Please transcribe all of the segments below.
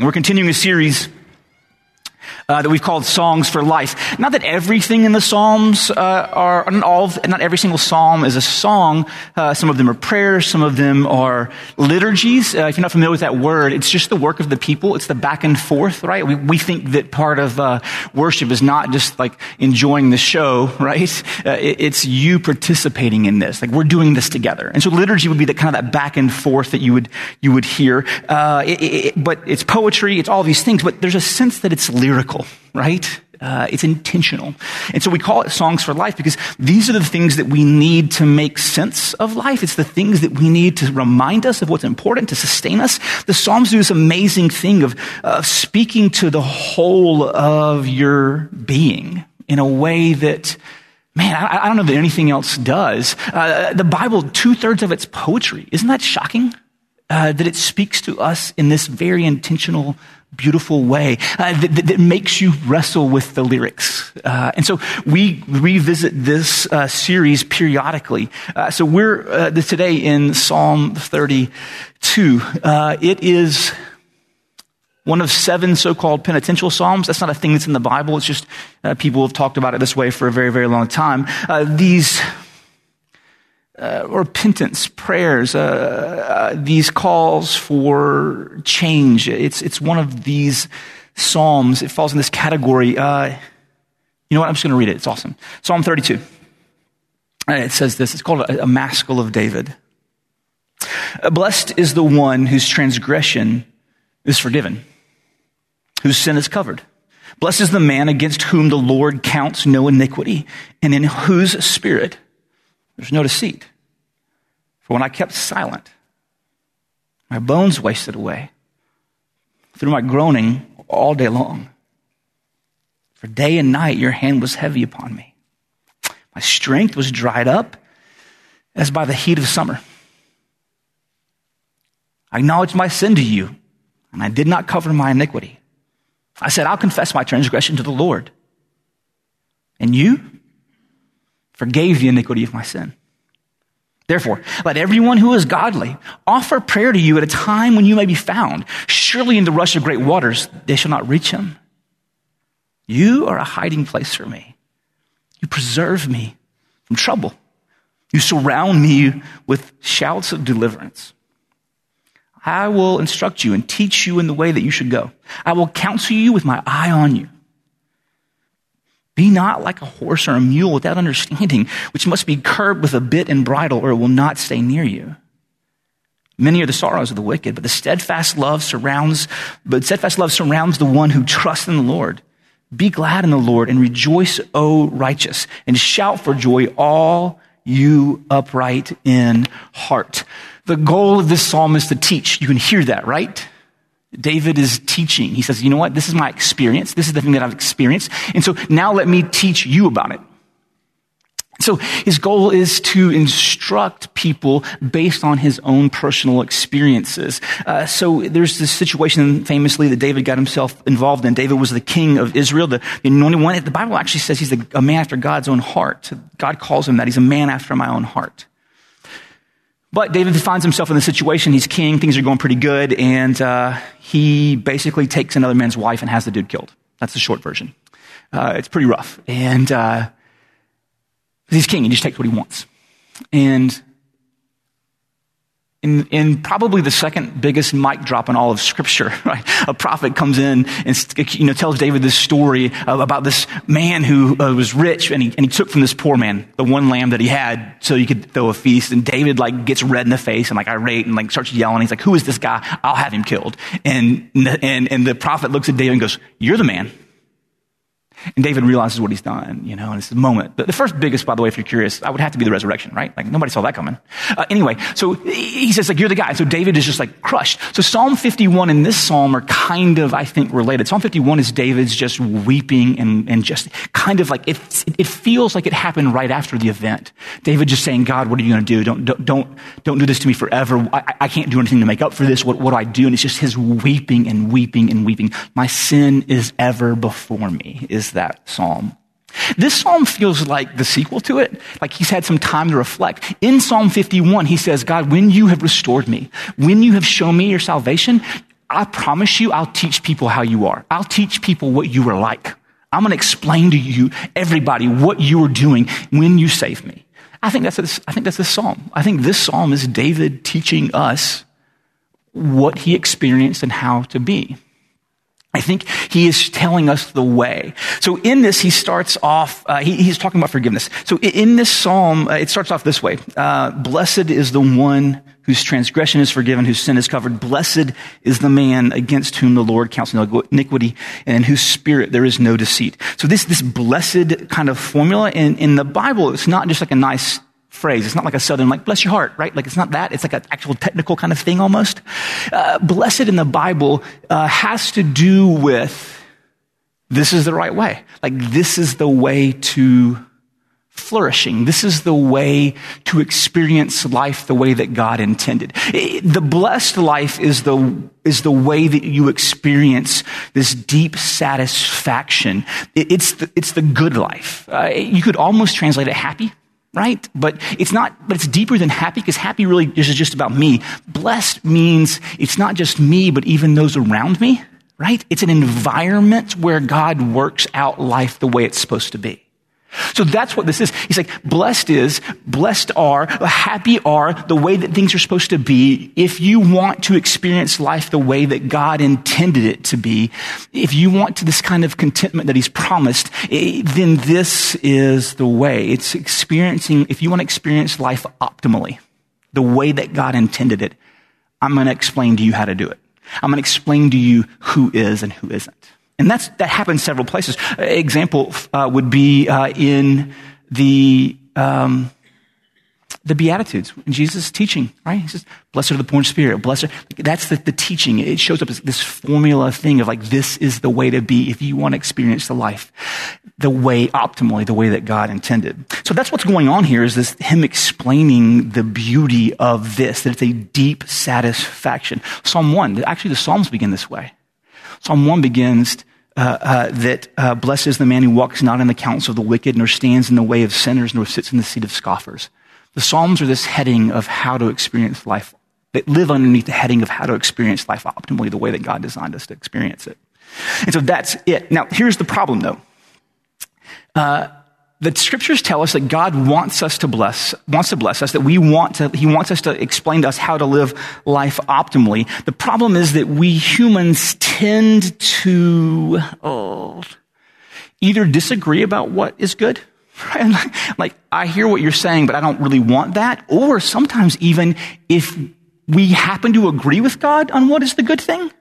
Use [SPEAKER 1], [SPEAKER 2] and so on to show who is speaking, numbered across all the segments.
[SPEAKER 1] We're continuing a series uh, that we've called Songs for Life. Not that everything in the Psalms uh, are, not all, not every single Psalm is a song. Uh, some of them are prayers, some of them are liturgies. Uh, if you're not familiar with that word, it's just the work of the people. It's the back and forth, right? We, we think that part of uh, worship is not just like enjoying the show, right? Uh, it, it's you participating in this. Like we're doing this together. And so liturgy would be that kind of that back and forth that you would you would hear. It, it, but it's poetry. It's all these things. But there's a sense that it's lyrical right? Uh, it's intentional. And so we call it songs for life because these are the things that we need to make sense of life. It's the things that we need to remind us of what's important to sustain us. The Psalms do this amazing thing of speaking to the whole of your being in a way that Man, I, I don't know that anything else does. Uh, the Bible, two thirds of it's poetry. Isn't that shocking? Uh, that it speaks to us in this very intentional beautiful way uh, that, that, makes you wrestle with the lyrics. Uh, and so we revisit this uh, series periodically. Uh, so we're uh, today in Psalm 32. Uh, it is one of seven so-called penitential psalms. That's not a thing that's in the Bible. It's just people have talked about it this way for a very, very long time. these uh, repentance prayers, uh, uh, these calls for change. It's, it's one of these Psalms. It falls in this category. Uh, you know what? I'm just going to read it. It's awesome. Psalm 32. Uh, it says this. It's called a, a Maskil of David. Blessed is the one whose transgression is forgiven, whose sin is covered. Blessed is the man against whom the Lord counts no iniquity, and in whose spirit there's no deceit. For when I kept silent, my bones wasted away through my groaning all day long. For day and night your hand was heavy upon me. My strength was dried up as by the heat of summer. I acknowledged my sin to you, and I did not cover my iniquity. I said, I'll confess my transgression to the Lord. And you forgave the iniquity of my sin. Therefore, let everyone who is godly offer prayer to you at a time when you may be found. Surely in the rush of great waters, they shall not reach him. You are a hiding place for me. You preserve me from trouble. You surround me with shouts of deliverance. I will instruct you and teach you in the way that you should go. I will counsel you with my eye on you. Be not like a horse or a mule without understanding, which must be curbed with a bit and bridle, or it will not stay near you. Many are the sorrows of the wicked, but the steadfast love surrounds, but steadfast love surrounds the one who trusts in the Lord. Be glad in the Lord and rejoice, O righteous, and shout for joy, all you upright in heart. The goal of this psalm is to teach. You can hear that, right? David is teaching. He says, you know what? This is my experience. This is the thing that I've experienced. And so now let me teach you about it. So his goal is to instruct people based on his own personal experiences. Uh, so there's this situation famously that David got himself involved in. David was the king of Israel, the, the anointed one. The Bible actually says he's a, a man after God's own heart. God calls him that. He's a man after my own heart. But David finds himself in the situation. He's king. Things are going pretty good. And uh, he basically takes another man's wife and has the dude killed. That's the short version. Uh, it's pretty rough. And uh, he's king. He just takes what he wants. And in, in, probably the second biggest mic drop in all of scripture, right? A prophet comes in and, you know, tells David this story about this man who uh, was rich and he, and he took from this poor man the one lamb that he had so he could throw a feast. And David like gets red in the face and like irate and like starts yelling. He's like, who is this guy? I'll have him killed. And, and, and the prophet looks at David and goes, you're the man. And David realizes what he's done, you know, and it's the moment. The, the, first biggest, by the way, if you're curious, I would have to be the resurrection, right? Like nobody saw that coming. Uh, anyway, so he says, like, you're the guy. So David is just like crushed. So Psalm 51 and this psalm are kind of, I think, related. Psalm 51 is David's just weeping and, and just kind of like, it, it feels like it happened right after the event. David just saying, God, what are you going to do? Don't, don't, don't, don't do this to me forever. I, I can't do anything to make up for this. What, what do I do? And it's just his weeping and weeping and weeping. My sin is ever before me, is that psalm. This psalm feels like the sequel to it, like he's had some time to reflect. In Psalm 51, he says, God, when you have restored me, when you have shown me your salvation, I promise you, I'll teach people how you are. I'll teach people what you are like. I'm going to explain to you, everybody, what you are doing when you save me. I think that's this, I think that's this psalm. I think this psalm is David teaching us what he experienced and how to be. I think he is telling us the way. So in this, he starts off, uh, he, he's talking about forgiveness. So in this psalm, uh, it starts off this way. Uh, Blessed is the one whose transgression is forgiven, whose sin is covered. Blessed is the man against whom the Lord counts no iniquity and in whose spirit there is no deceit. So this, this blessed kind of formula in, in the Bible, it's not just like a nice phrase. It's not like a southern, like, bless your heart, right? Like, it's not that. It's like an actual technical kind of thing almost. Uh, blessed in the Bible uh, has to do with this is the right way. Like, this is the way to flourishing. This is the way to experience life the way that God intended. The blessed life is the, is the way that you experience this deep satisfaction. It's the, it's the good life. Uh, you could almost translate it happy right? But it's not, but it's deeper than happy because happy really is just about me. Blessed means it's not just me, but even those around me, right? It's an environment where God works out life the way it's supposed to be. So that's what this is. He's like, blessed is, blessed are, happy are the way that things are supposed to be. If you want to experience life the way that God intended it to be, if you want to this kind of contentment that He's promised, then this is the way. It's experiencing, if you want to experience life optimally, the way that God intended it, I'm going to explain to you how to do it. I'm going to explain to you who is and who isn't. And that's, that happens several places. Example uh, would be uh, in the, um, the Beatitudes, in Jesus' teaching, right? He says, blessed are the poor in spirit, blessed. That's the, the teaching. It shows up as this formula thing of like, this is the way to be if you want to experience the life the way optimally, the way that God intended. So that's what's going on here is this, him explaining the beauty of this, that it's a deep satisfaction. Psalm 1, actually the Psalms begin this way. Psalm 1 begins, uh, uh, that uh, blessed is the man who walks not in the counsel of the wicked, nor stands in the way of sinners, nor sits in the seat of scoffers. The Psalms are this heading of how to experience life, that live underneath the heading of how to experience life optimally, the way that God designed us to experience it. And so that's it. Now, here's the problem, though. The scriptures tell us that God wants us to bless, wants to bless us, that we want to, He wants us to explain to us how to live life optimally. The problem is that we humans tend to, oh, either disagree about what is good, right? like, I hear what you're saying, but I don't really want that. Or sometimes even if we happen to agree with God on what is the good thing,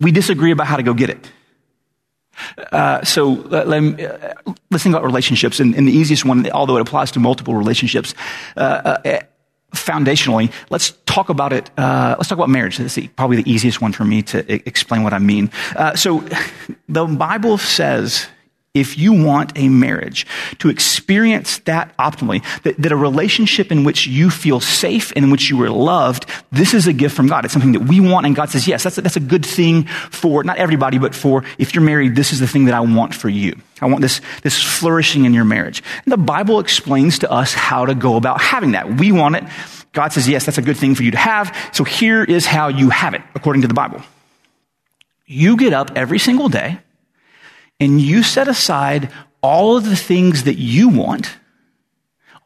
[SPEAKER 1] we disagree about how to go get it. Uh, so let, uh, let's think about relationships, and, and, the easiest one, although it applies to multiple relationships, uh, uh foundationally, let's talk about it. Let's talk about marriage. That's probably the easiest one for me to explain what I mean. So the Bible says if you want a marriage to experience that optimally, that, that, a relationship in which you feel safe and in which you are loved, this is a gift from God. It's something that we want, and God says, yes, that's a, that's a good thing for not everybody, but for if you're married, this is the thing that I want for you. I want this, this flourishing in your marriage. And the Bible explains to us how to go about having that. We want it. God says, yes, that's a good thing for you to have. So here is how you have it, according to the Bible. You get up every single day and you set aside all of the things that you want,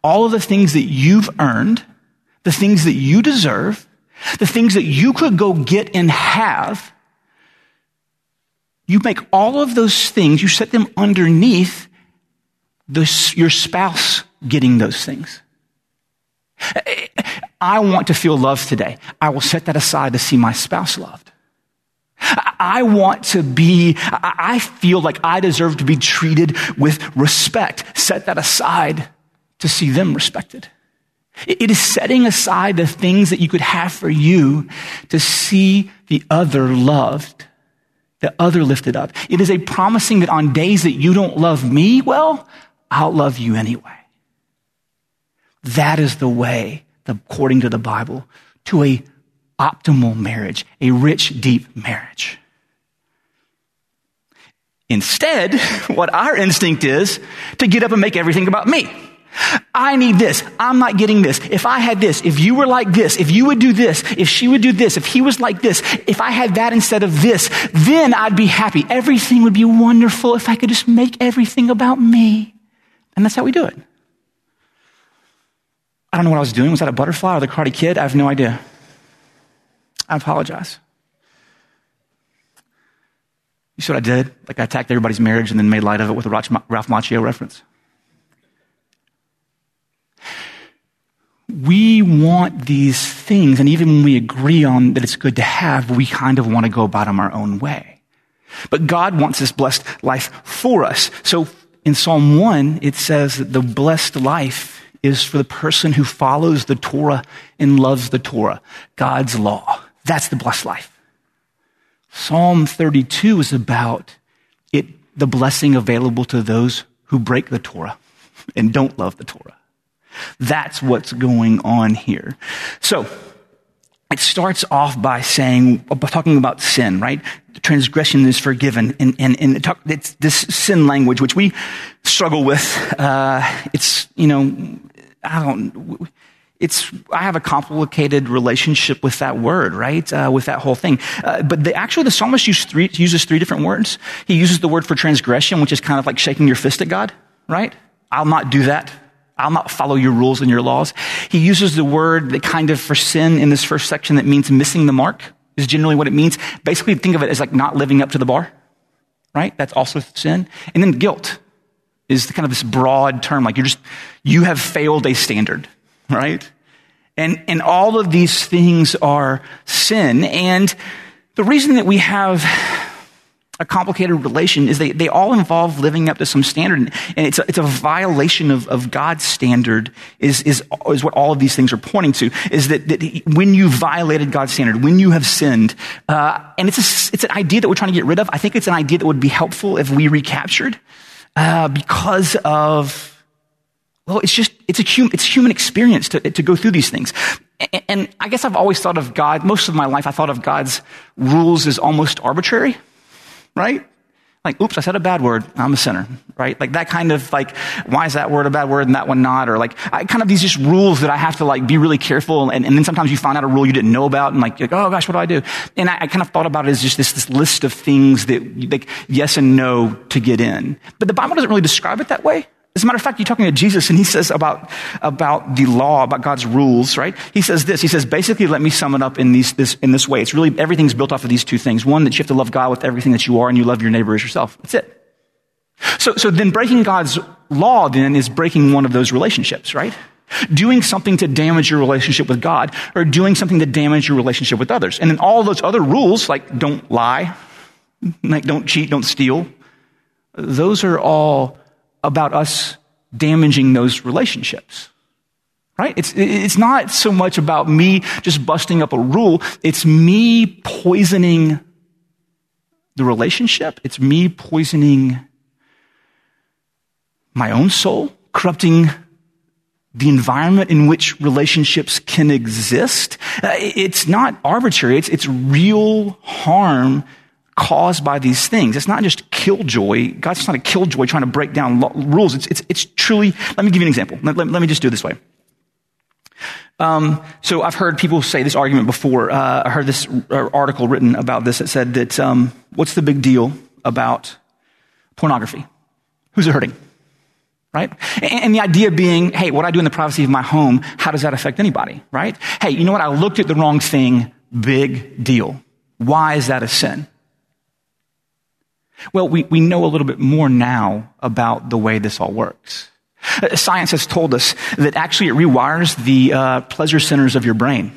[SPEAKER 1] all of the things that you've earned, the things that you deserve, the things that you could go get and have, you make all of those things, you set them underneath this, your spouse getting those things. I want to feel love today. I will set that aside to see my spouse loved. I want to be, I feel like I deserve to be treated with respect. Set that aside to see them respected. It is setting aside the things that you could have for you to see the other loved, the other lifted up. It is a promising that on days that you don't love me, well, I'll love you anyway. That is the way, according to the Bible, to a optimal marriage, a rich, deep marriage. Instead, what our instinct is to get up and make everything about me. I need this. I'm not getting this. If I had this, if you were like this, if you would do this, if she would do this, if he was like this, if I had that instead of this, then I'd be happy. Everything would be wonderful if I could just make everything about me. And that's how we do it. I don't know what I was doing. Was that a butterfly or the Karate Kid? I have no idea. I apologize. You see what I did? Like I attacked everybody's marriage and then made light of it with a Ralph Macchio reference. we want these things, and even when we agree on that it's good to have, we kind of want to go about them our own way. But God wants this blessed life for us. So in Psalm 1, it says that the blessed life is for the person who follows the Torah and loves the Torah, God's law. That's the blessed life. Psalm 32 is about it, the blessing available to those who break the Torah and don't love the Torah. That's what's going on here. So, it starts off by saying, talking about sin, right? Transgression is forgiven. And, and, and it talk, it's this sin language, which we struggle with. Uh, it's, you know, I don't, it's, I have a complicated relationship with that word, right? Uh, with that whole thing. Uh, but the, actually, the psalmist uses three, uses three different words. He uses the word for transgression, which is kind of like shaking your fist at God, right? I'll not do that. I'll not follow your rules and your laws. He uses the word that kind of for sin in this first section that means missing the mark is generally what it means. Basically, think of it as like not living up to the bar, right? That's also sin. And then guilt is kind of this broad term, like you're just, you have failed a standard, right? And, and all of these things are sin. And the reason that we have a complicated relation is they, they all involve living up to some standard. And it's a, it's a violation of, of God's standard is, is, is what all of these things are pointing to, is that, that when you violated God's standard, when you have sinned, uh, and it's, a, it's an idea that we're trying to get rid of. I think it's an idea that would be helpful if we recaptured uh, because of well, it's just, it's a human, it's human experience to, to go through these things. And, I guess I've always thought of God, most of my life, I thought of God's rules as almost arbitrary right? Like, oops, I said a bad word. I'm a sinner, right? Like that kind of like, why is that word a bad word and that one not? Or like, I kind of these just rules that I have to like be really careful. And, and then sometimes you find out a rule you didn't know about and like, like oh gosh, what do I do? And I, I, kind of thought about it as just this, this list of things that like yes and no to get in. But the Bible doesn't really describe it that way. As a matter of fact, you're talking to Jesus and he says about, about the law, about God's rules, right? He says this. He says, basically, let me sum it up in, these, this, in this way. It's really, everything's built off of these two things. One, that you have to love God with everything that you are and you love your neighbor as yourself. That's it. So, so then breaking God's law then is breaking one of those relationships, right? Doing something to damage your relationship with God or doing something to damage your relationship with others. And then all those other rules, like don't lie, like don't cheat, don't steal, those are all about us damaging those relationships. Right? It's, it's not so much about me just busting up a rule. It's me poisoning the relationship. It's me poisoning my own soul, corrupting the environment in which relationships can exist. Uh, it's not arbitrary. It's, it's real harm caused by these things. It's not just killjoy. God's not a killjoy trying to break down lo- rules. It's, it's, it's truly, let me give you an example. Let, let, let me just do it this way. Um, so I've heard people say this argument before. Uh, I heard this uh, article written about this that said that um, what's the big deal about pornography? Who's it hurting? Right? And, and the idea being, hey, what I do in the privacy of my home, how does that affect anybody? Right? Hey, you know what? I looked at the wrong thing. Big deal. Why is that a sin? Well, we, we know a little bit more now about the way this all works. Uh, science has told us that actually it rewires the uh, pleasure centers of your brain.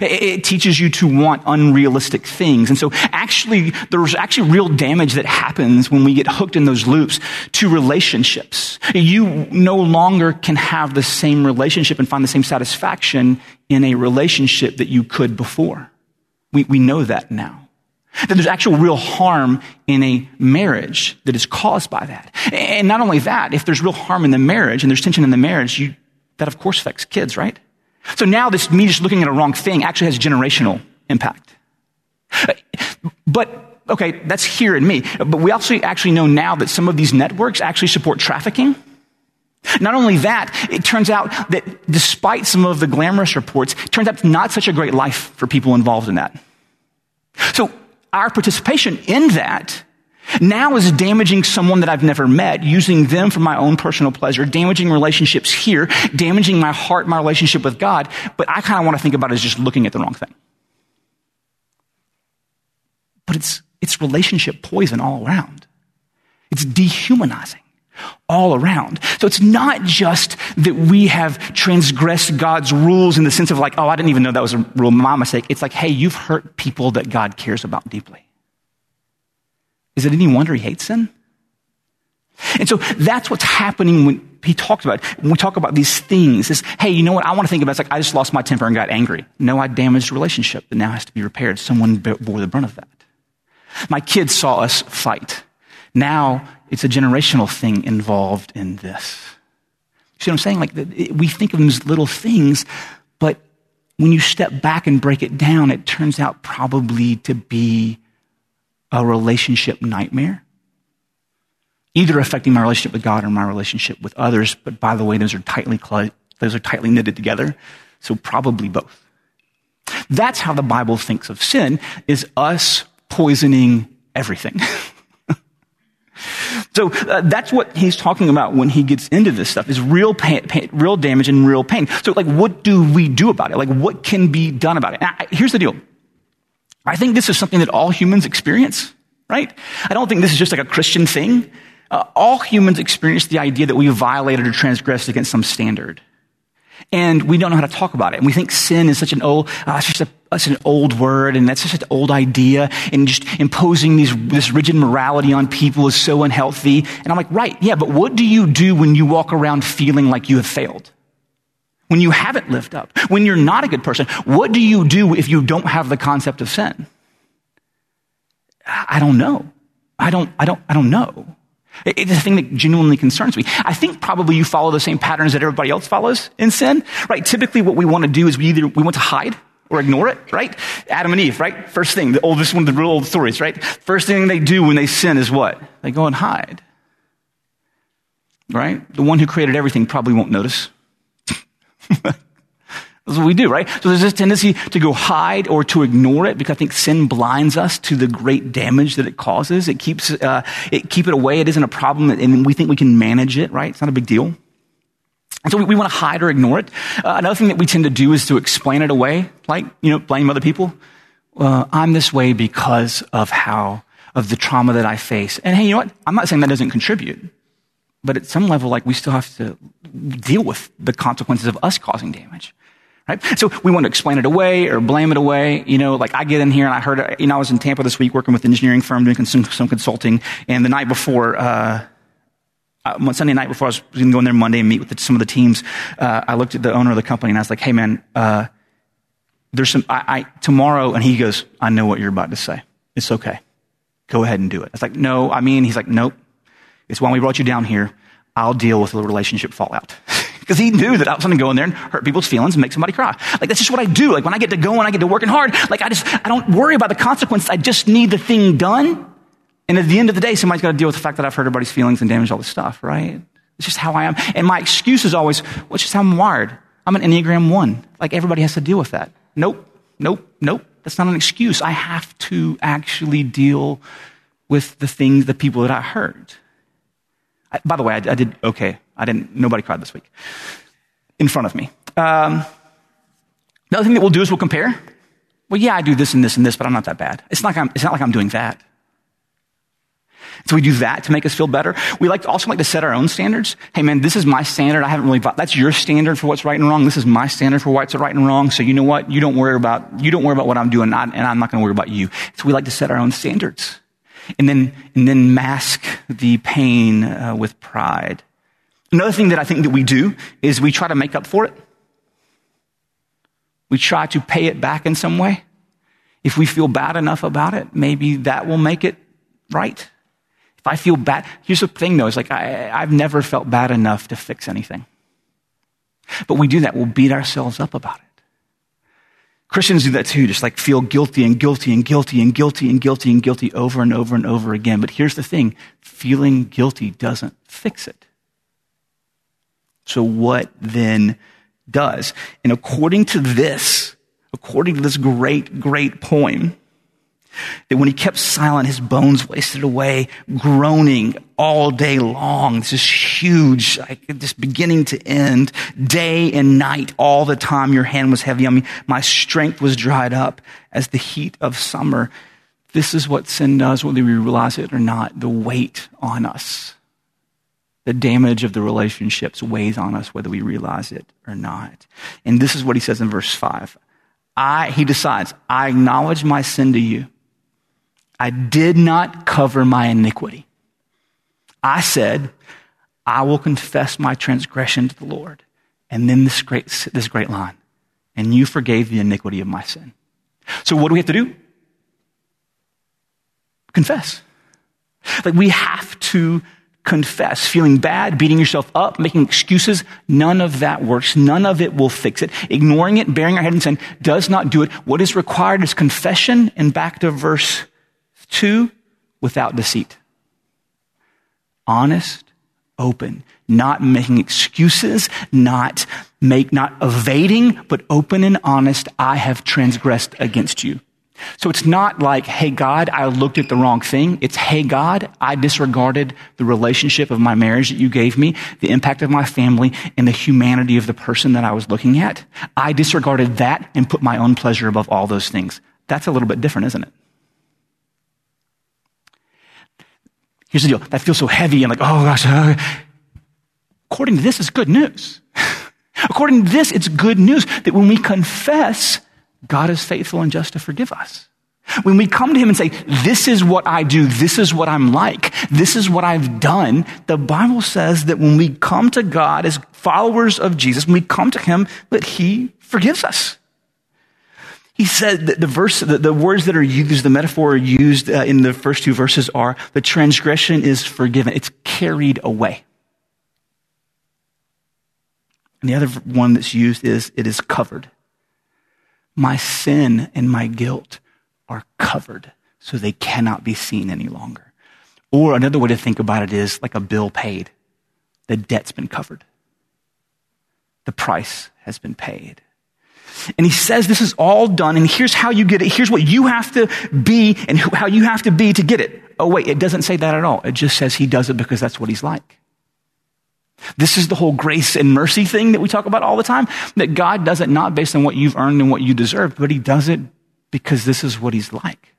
[SPEAKER 1] It, it teaches you to want unrealistic things. And so actually, there's actually real damage that happens when we get hooked in those loops to relationships. You no longer can have the same relationship and find the same satisfaction in a relationship that you could before. We, we know that now. That there's actual real harm in a marriage that is caused by that. And not only that, if there's real harm in the marriage and there's tension in the marriage, you, that of course affects kids, right? So now this me just looking at a wrong thing actually has generational impact. But, okay, that's here in me. But we also actually know now that some of these networks actually support trafficking Not only that, it turns out that despite some of the glamorous reports, it turns out it's not such a great life for people involved in that. So our participation in that now is damaging someone that I've never met, using them for my own personal pleasure, damaging relationships here, damaging my heart, my relationship with God. But I kind of want to think about it as just looking at the wrong thing. But it's, it's relationship poison all around. It's dehumanizing all around. So it's not just that we have transgressed God's rules in the sense of like, oh, I didn't even know that was a rule, my mistake. It's like, hey, you've hurt people that God cares about deeply. Is it any wonder he hates sin? And so that's what's happening when he talks about it. When we talk about these things, is, hey, you know what? I want to think about it. It's like, I just lost my temper and got angry. No, I damaged a relationship that now has to be repaired. Someone bore the brunt of that. My kids saw us fight. Now it's a generational thing involved in this. See what I'm saying? Like, we think of them as little things, but when you step back and break it down, it turns out probably to be a relationship nightmare. Either affecting my relationship with God or my relationship with others, but by the way, those are tightly, those are tightly knitted together. So probably both. That's how the Bible thinks of sin, is us poisoning everything. So uh, that's what he's talking about when he gets into this stuff is real pain, pain, real damage and real pain. So like, what do we do about it? Like, what can be done about it? Here's the deal. I think this is something that all humans experience, right? I don't think this is just like a Christian thing. Uh, all humans experience the idea that we violated or transgressed against some standard and we don't know how to talk about it. And we think sin is such an old, uh, such, a, such an old word, and that's such an old idea, and just imposing these, this rigid morality on people is so unhealthy. And I'm like, right, yeah, but what do you do when you walk around feeling like you have failed? When you haven't lived up? When you're not a good person? What do you do if you don't have the concept of sin? I don't know. I don't, I don't, I don't know. It's a thing that genuinely concerns me. I think probably you follow the same patterns that everybody else follows in sin, right? Typically what we want to do is we either, we want to hide or ignore it, right? Adam and Eve, right? First thing, the oldest one of the real old stories, right? First thing they do when they sin is what? They go and hide. Right? The one who created everything probably won't notice. That's what we do, right? So there's this tendency to go hide or to ignore it because I think sin blinds us to the great damage that it causes. It keeps uh, it keep it away. It isn't a problem, and we think we can manage it, right? It's not a big deal. And so we, we want to hide or ignore it. Uh, another thing that we tend to do is to explain it away, like you know, blame other people. Uh, I'm this way because of how of the trauma that I face. And hey, you know what? I'm not saying that doesn't contribute, but at some level, like we still have to deal with the consequences of us causing damage. Right? So we want to explain it away or blame it away. You know, like I get in here and I heard, you know, I was in Tampa this week working with an engineering firm doing some, some consulting. And the night before, uh, uh Sunday night before I was going to go in there Monday and meet with the, some of the teams, uh, I looked at the owner of the company and I was like, hey man, uh, there's some, I, I, tomorrow, and he goes, I know what you're about to say. It's okay. Go ahead and do it. I was like, no, I mean, he's like, nope. It's why we brought you down here. I'll deal with the relationship fallout. Because he knew that I was going to go in there and hurt people's feelings and make somebody cry. Like that's just what I do. Like when I get to going, I get to working hard. Like I just, I don't worry about the consequences. I just need the thing done. And at the end of the day, somebody's got to deal with the fact that I've hurt everybody's feelings and damaged all this stuff, right? It's just how I am. And my excuse is always, well, it's just how I'm wired. I'm an Enneagram one. Like everybody has to deal with that. Nope, nope, nope. That's not an excuse. I have to actually deal with the things, the people that I hurt. I, by the way, I, I, did okay. I didn't, nobody cried this week in front of me. Um, the other thing that we'll do is we'll compare. Well, yeah, I do this and this and this, but I'm not that bad. It's, not like I'm, it's not like I'm doing that. So we do that to make us feel better. We like to also like to set our own standards. Hey man, this is my standard. I haven't really, that's your standard for what's right and wrong. This is my standard for what's right and wrong. So you know what? You don't worry about, you don't worry about what I'm doing and I'm not going to worry about you. So we like to set our own standards and then, and then mask the pain uh, with pride. Another thing that I think that we do is we try to make up for it. We try to pay it back in some way. If we feel bad enough about it, maybe that will make it right. If I feel bad, here's the thing though, it's like I, I've never felt bad enough to fix anything. But we do that, we'll beat ourselves up about it. Christians do that too, just like feel guilty and guilty and guilty and guilty and guilty and guilty over and over and over again. But here's the thing feeling guilty doesn't fix it. So what then does? And according to this, according to this great, great poem, that when he kept silent, his bones wasted away, groaning all day long. This is huge, like just beginning to end, day and night, all the time. Your hand was heavy on me. My strength was dried up as the heat of summer. This is what sin does, whether we realize it or not, the weight on us. The damage of the relationships weighs on us whether we realize it or not. And this is what he says in verse 5. I, he decides, I acknowledge my sin to you. I did not cover my iniquity. I said, I will confess my transgression to the Lord. And then this great, this great line. And you forgave the iniquity of my sin. So what do we have to do? Confess. Like we have to confess. Feeling bad, beating yourself up, making excuses, none of that works. None of it will fix it. Ignoring it, bearing our head and saying does not do it. What is required is confession. And back to verse two, without deceit. Honest, open, not making excuses, not make, not evading, but open and honest. I have transgressed against you. So it's not like, hey, God, I looked at the wrong thing. It's, hey, God, I disregarded the relationship of my marriage that you gave me, the impact of my family, and the humanity of the person that I was looking at. I disregarded that and put my own pleasure above all those things. That's a little bit different, isn't it? Here's the deal. That feels so heavy and like, oh gosh. Uh, according to this, it's good news. According to this, it's good news that when we confess, God is faithful and just to forgive us. When we come to Him and say, this is what I do, this is what I'm like, this is what I've done, the Bible says that when we come to God as followers of Jesus, when we come to Him, that He forgives us. He said that the verse, the, the words that are used, the metaphor used uh, in the first two verses are the transgression is forgiven. It's carried away. And the other one that's used is it is covered my sin and my guilt are covered so they cannot be seen any longer. Or another way to think about it is like a bill paid. The debt's been covered. The price has been paid. And he says this is all done, and here's how you get it. Here's what you have to be and how you have to be to get it. Oh, wait, it doesn't say that at all. It just says he does it because that's what he's like. This is the whole grace and mercy thing that we talk about all the time. That God does it not based on what you've earned and what you deserve, but He does it because this is what He's like.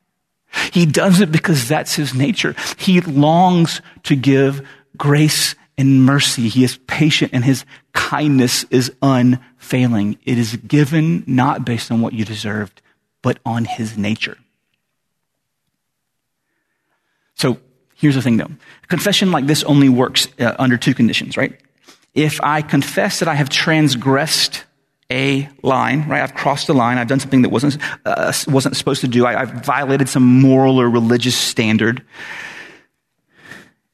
[SPEAKER 1] He does it because that's His nature. He longs to give grace and mercy. He is patient and His kindness is unfailing. It is given not based on what you deserved, but on His nature. So Here's the thing though. Confession like this only works uh, under two conditions, right? If I confess that I have transgressed a line, right? I've crossed a line. I've done something that wasn't, uh, wasn't supposed to do. I, have violated some moral or religious standard.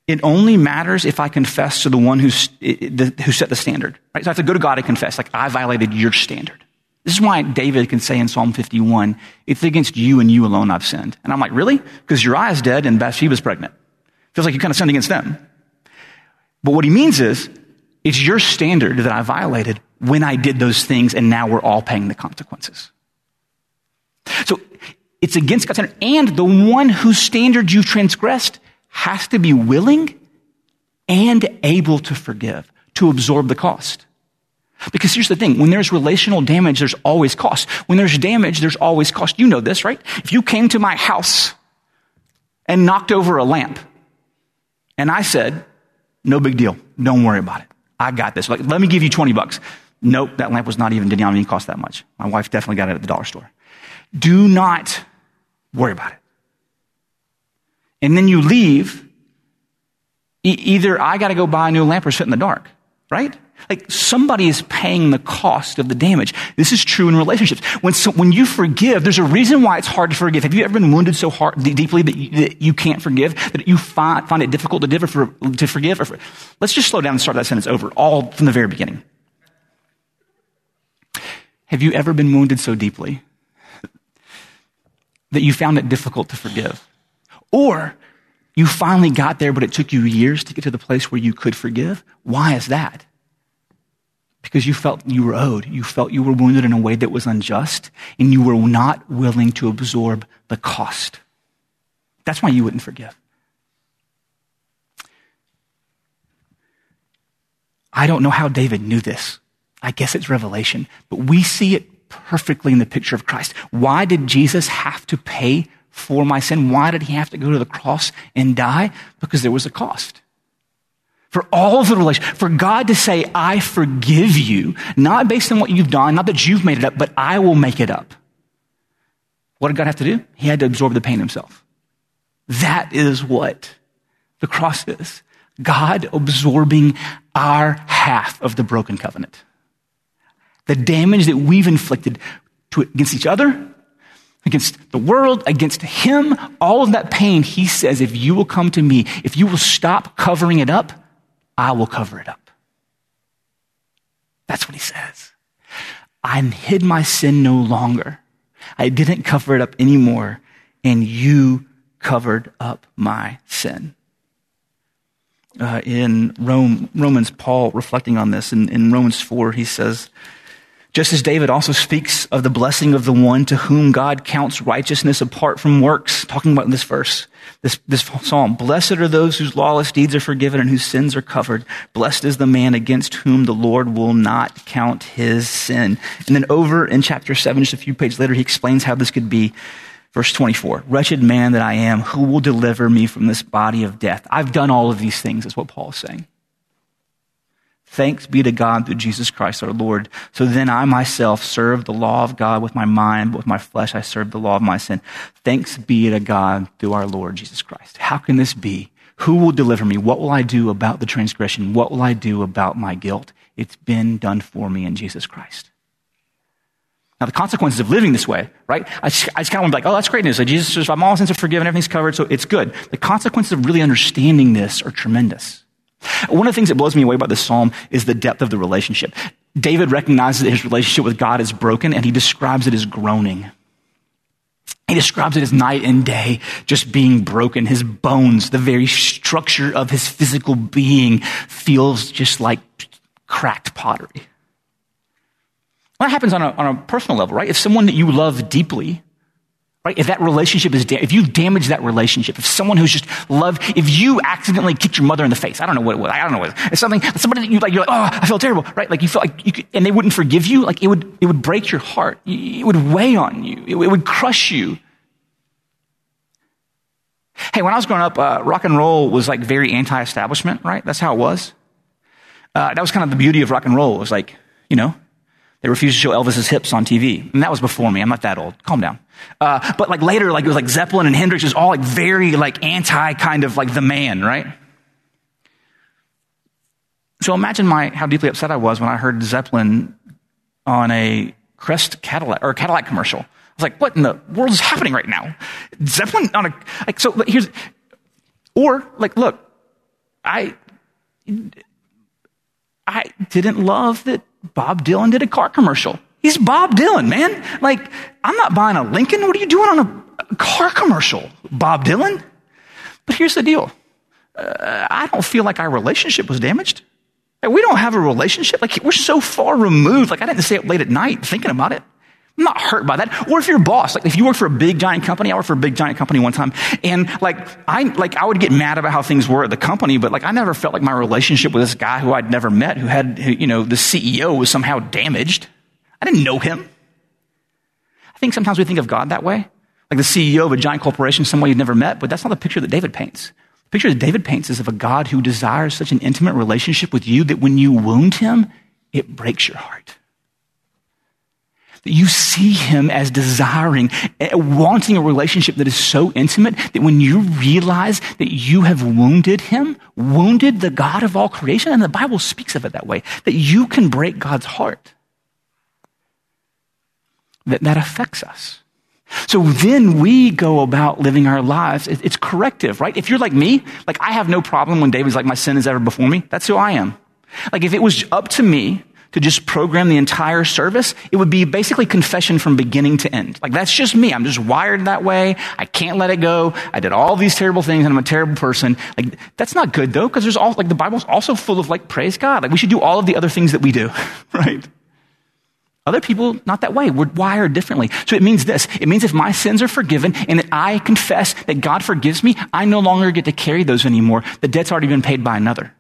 [SPEAKER 1] It only matters if I confess to the one who's, who set the standard, right? So I have to go to God and confess, like, I violated your standard. This is why David can say in Psalm 51, it's against you and you alone I've sinned. And I'm like, really? Because Uriah is dead and Bathsheba's pregnant. Feels like you kind of sinned against them. But what he means is, it's your standard that I violated when I did those things, and now we're all paying the consequences. So it's against God's standard. And the one whose standard you transgressed has to be willing and able to forgive, to absorb the cost. Because here's the thing, when there's relational damage, there's always cost. When there's damage, there's always cost. You know this, right? If you came to my house and knocked over a lamp, and I said, no big deal. Don't worry about it. I got this. Like, let me give you 20 bucks. Nope, that lamp was not even, didn't even cost that much. My wife definitely got it at the dollar store. Do not worry about it. And then you leave. E- either I got to go buy a new lamp or sit in the dark, right? Like somebody is paying the cost of the damage. This is true in relationships. When, so, when you forgive, there's a reason why it's hard to forgive. Have you ever been wounded so hard, deeply that you, that you can't forgive, that you find, find it difficult to, for, to forgive? For, let's just slow down and start that sentence over, all from the very beginning. Have you ever been wounded so deeply that you found it difficult to forgive? Or you finally got there, but it took you years to get to the place where you could forgive? Why is that? Because you felt you were owed. You felt you were wounded in a way that was unjust, and you were not willing to absorb the cost. That's why you wouldn't forgive. I don't know how David knew this. I guess it's revelation, but we see it perfectly in the picture of Christ. Why did Jesus have to pay for my sin? Why did he have to go to the cross and die? Because there was a cost. For all the relation, for God to say, I forgive you, not based on what you've done, not that you've made it up, but I will make it up. What did God have to do? He had to absorb the pain himself. That is what the cross is. God absorbing our half of the broken covenant. The damage that we've inflicted to, against each other, against the world, against him, all of that pain, he says, if you will come to me, if you will stop covering it up, I will cover it up. That's what he says. I hid my sin no longer. I didn't cover it up anymore, and you covered up my sin. Uh, in Rome, Romans, Paul reflecting on this in, in Romans 4, he says, just as David also speaks of the blessing of the one to whom God counts righteousness apart from works, talking about this verse, this, this psalm. Blessed are those whose lawless deeds are forgiven and whose sins are covered. Blessed is the man against whom the Lord will not count his sin. And then over in chapter 7, just a few pages later, he explains how this could be. Verse 24, wretched man that I am, who will deliver me from this body of death? I've done all of these things, is what Paul is saying. Thanks be to God through Jesus Christ our Lord. So then I myself serve the law of God with my mind, but with my flesh I serve the law of my sin. Thanks be to God through our Lord Jesus Christ. How can this be? Who will deliver me? What will I do about the transgression? What will I do about my guilt? It's been done for me in Jesus Christ. Now, the consequences of living this way, right? I just, I just kind of want to be like, oh, that's great news. Like, Jesus says, I'm all sins are forgiven, everything's covered, so it's good. The consequences of really understanding this are tremendous. One of the things that blows me away about this psalm is the depth of the relationship. David recognizes that his relationship with God is broken and he describes it as groaning. He describes it as night and day just being broken. His bones, the very structure of his physical being feels just like cracked pottery. That happens on a, on a personal level, right? If someone that you love deeply Right? If that relationship is, da- if you damage that relationship, if someone who's just loved, if you accidentally kicked your mother in the face, I don't know what it was, I don't know what it was. It's something, somebody that you like, you're like, oh, I feel terrible, right? Like you feel like you could, and they wouldn't forgive you, like it would, it would break your heart. It would weigh on you. It, would crush you. Hey, when I was growing up, uh, rock and roll was like very anti-establishment, right? That's how it was. Uh, that was kind of the beauty of rock and roll. It was like, you know, they refused to show Elvis's hips on TV. And that was before me. I'm not that old. Calm down. Uh, but like later, like it was like Zeppelin and Hendrix was all like very like anti kind of like the man, right? So imagine my, how deeply upset I was when I heard Zeppelin on a Crest Cadillac or Cadillac commercial. I was like, what in the world is happening right now? Zeppelin on a, like, so here's, or like, look, I, I didn't love that Bob Dylan did a car commercial. He's Bob Dylan, man. Like, I'm not buying a Lincoln. What are you doing on a, car commercial, Bob Dylan? But here's the deal. Uh, I don't feel like our relationship was damaged. Like, we don't have a relationship. Like, we're so far removed. Like, I didn't stay up late at night thinking about it. I'm not hurt by that. Or if you're a boss, like if you work for a big giant company, I worked for a big giant company one time, and like I like I would get mad about how things were at the company, but like I never felt like my relationship with this guy who I'd never met, who had you know the CEO was somehow damaged. I didn't know him. I think sometimes we think of God that way, like the CEO of a giant corporation, someone you've never met, but that's not the picture that David paints. The picture that David paints is of a God who desires such an intimate relationship with you that when you wound him, it breaks your heart. That you see him as desiring, eh, wanting a relationship that is so intimate that when you realize that you have wounded him, wounded the God of all creation, and the Bible speaks of it that way, that you can break God's heart. That, that affects us. So then we go about living our lives. It's corrective, right? If you're like me, like I have no problem when David's like, my sin is ever before me. That's who I am. Like if it was up to me to just program the entire service, it would be basically confession from beginning to end. Like that's just me. I'm just wired that way. I can't let it go. I did all these terrible things and I'm a terrible person. Like that's not good though, because there's all, like the Bible's also full of like praise God. Like we should do all of the other things that we do, right? Other people, not that way. We're wired differently. So it means this. It means if my sins are forgiven and that I confess that God forgives me, I no longer get to carry those anymore. The debt's already been paid by another.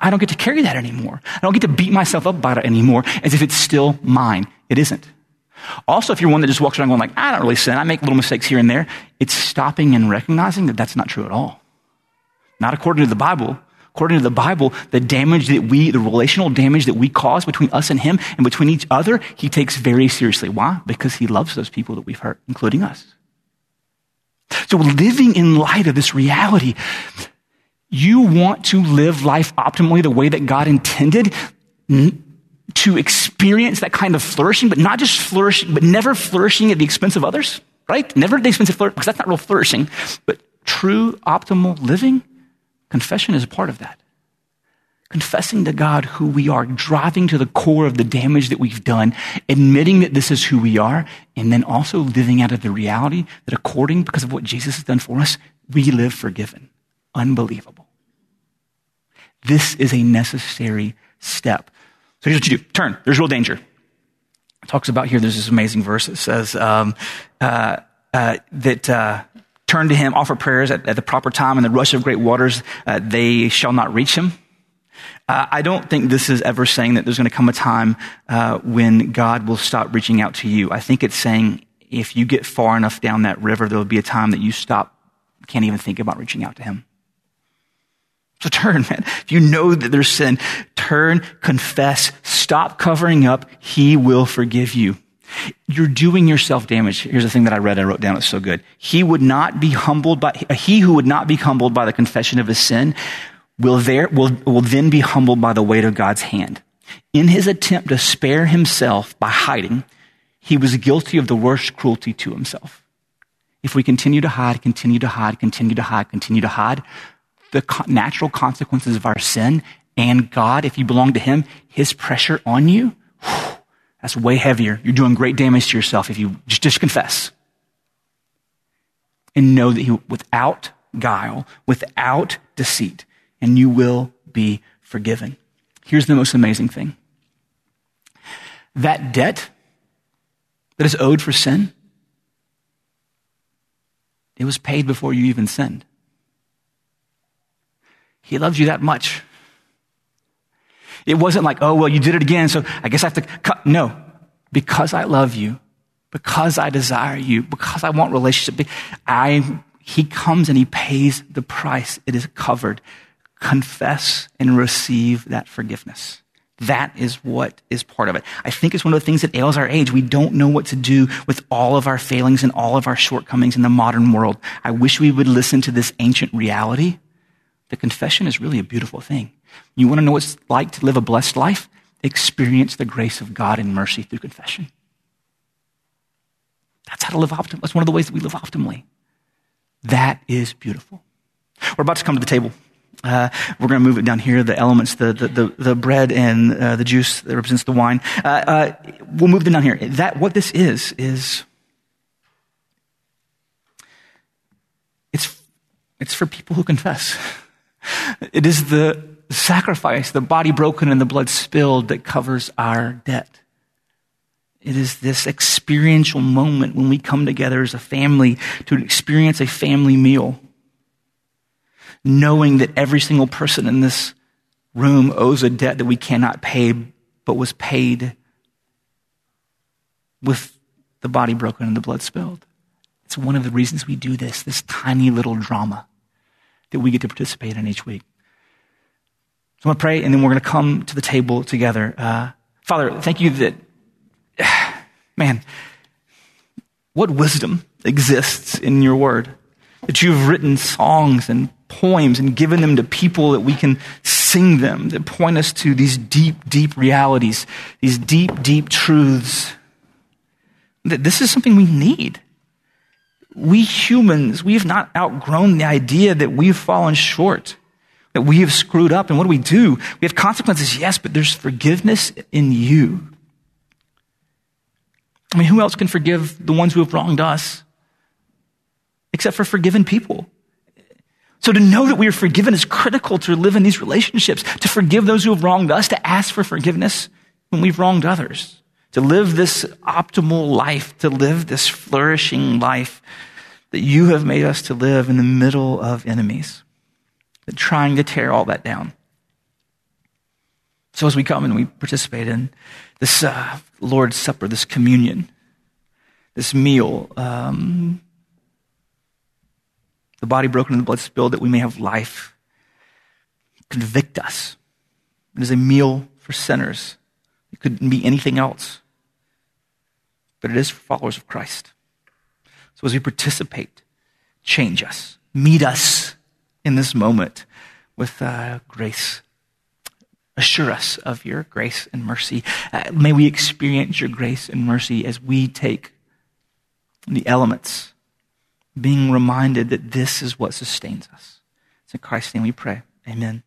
[SPEAKER 1] I don't get to carry that anymore. I don't get to beat myself up about it anymore as if it's still mine. It isn't. Also, if you're one that just walks around going like, I don't really sin, I make little mistakes here and there, it's stopping and recognizing that that's not true at all. Not according to the Bible. According to the Bible, the damage that we, the relational damage that we cause between us and Him and between each other, He takes very seriously. Why? Because He loves those people that we've hurt, including us. So living in light of this reality, you want to live life optimally the way that God intended to experience that kind of flourishing, but not just flourishing, but never flourishing at the expense of others, right? Never at the expense of flourishing, because that's not real flourishing, but true optimal living, confession is a part of that. Confessing to God who we are, driving to the core of the damage that we've done, admitting that this is who we are, and then also living out of the reality that according, because of what Jesus has done for us, we live forgiven. Unbelievable. This is a necessary step. So here's what you do turn. There's real danger. It talks about here, there's this amazing verse that says um, uh, uh, that. Uh, turn to him, offer prayers at, at, the proper time, and the rush of great waters, uh, they shall not reach him. Uh, I don't think this is ever saying that there's going to come a time uh, when God will stop reaching out to you. I think it's saying if you get far enough down that river, there will be a time that you stop, can't even think about reaching out to him. So turn, man. If you know that there's sin, turn, confess, stop covering up. He will forgive you. You're doing yourself damage. Here's the thing that I read. I wrote down. It's so good. He would not be humbled by, he who would not be humbled by the confession of his sin will there, will, will then be humbled by the weight of God's hand. In his attempt to spare himself by hiding, he was guilty of the worst cruelty to himself. If we continue to hide, continue to hide, continue to hide, continue to hide, the natural consequences of our sin and God, if you belong to Him, His pressure on you, that's way heavier. You're doing great damage to yourself if you just, just confess. And know that He, without guile, without deceit, and you will be forgiven. Here's the most amazing thing that debt that is owed for sin, it was paid before you even sinned. He loves you that much. It wasn't like, oh, well, you did it again, so I guess I have to cut. No. Because I love you, because I desire you, because I want relationship, I, he comes and he pays the price. It is covered. Confess and receive that forgiveness. That is what is part of it. I think it's one of the things that ails our age. We don't know what to do with all of our failings and all of our shortcomings in the modern world. I wish we would listen to this ancient reality the confession is really a beautiful thing. You want to know what it's like to live a blessed life? Experience the grace of God and mercy through confession. That's how to live optimally. That's one of the ways that we live optimally. That is beautiful. We're about to come to the table. Uh, we're going to move it down here. The elements, the the the, the bread and uh, the juice that represents the wine. Uh, uh we'll move them down here. That what this is is it's it's for people who confess. It is the sacrifice, the body broken and the blood spilled that covers our debt. It is this experiential moment when we come together as a family to experience a family meal, knowing that every single person in this room owes a debt that we cannot pay, but was paid with the body broken and the blood spilled. It's one of the reasons we do this, this tiny little drama that we get to participate in each week. So I'm going to pray, and then we're going to come to the table together. Uh, Father, thank you that, man, what wisdom exists in your word. That you've written songs and poems and given them to people that we can sing them, that point us to these deep, deep realities, these deep, deep truths. That this is something we need we humans, we have not outgrown the idea that we've fallen short. that we have screwed up. And what do we do? We have consequences, yes, but there's forgiveness in you. I mean, who else can forgive the ones who have wronged us except for forgiven people? So to know that we are forgiven is critical to live in these relationships, to forgive those who have wronged us, to ask for forgiveness when we've wronged others, to live this optimal life, to live this flourishing life that you have made us to live in the middle of enemies, that trying to tear all that down. So as we come and we participate in this uh, Lord's Supper, this communion, this meal, um, the body broken and the blood spilled that we may have life, convict us. It is a meal for sinners. It couldn't be anything else. But it is for followers of Christ. So as we participate, change us, meet us in this moment with uh, grace. Assure us of your grace and mercy. Uh, may we experience your grace and mercy as we take the elements, being reminded that this is what sustains us. It's in Christ's name we pray. Amen.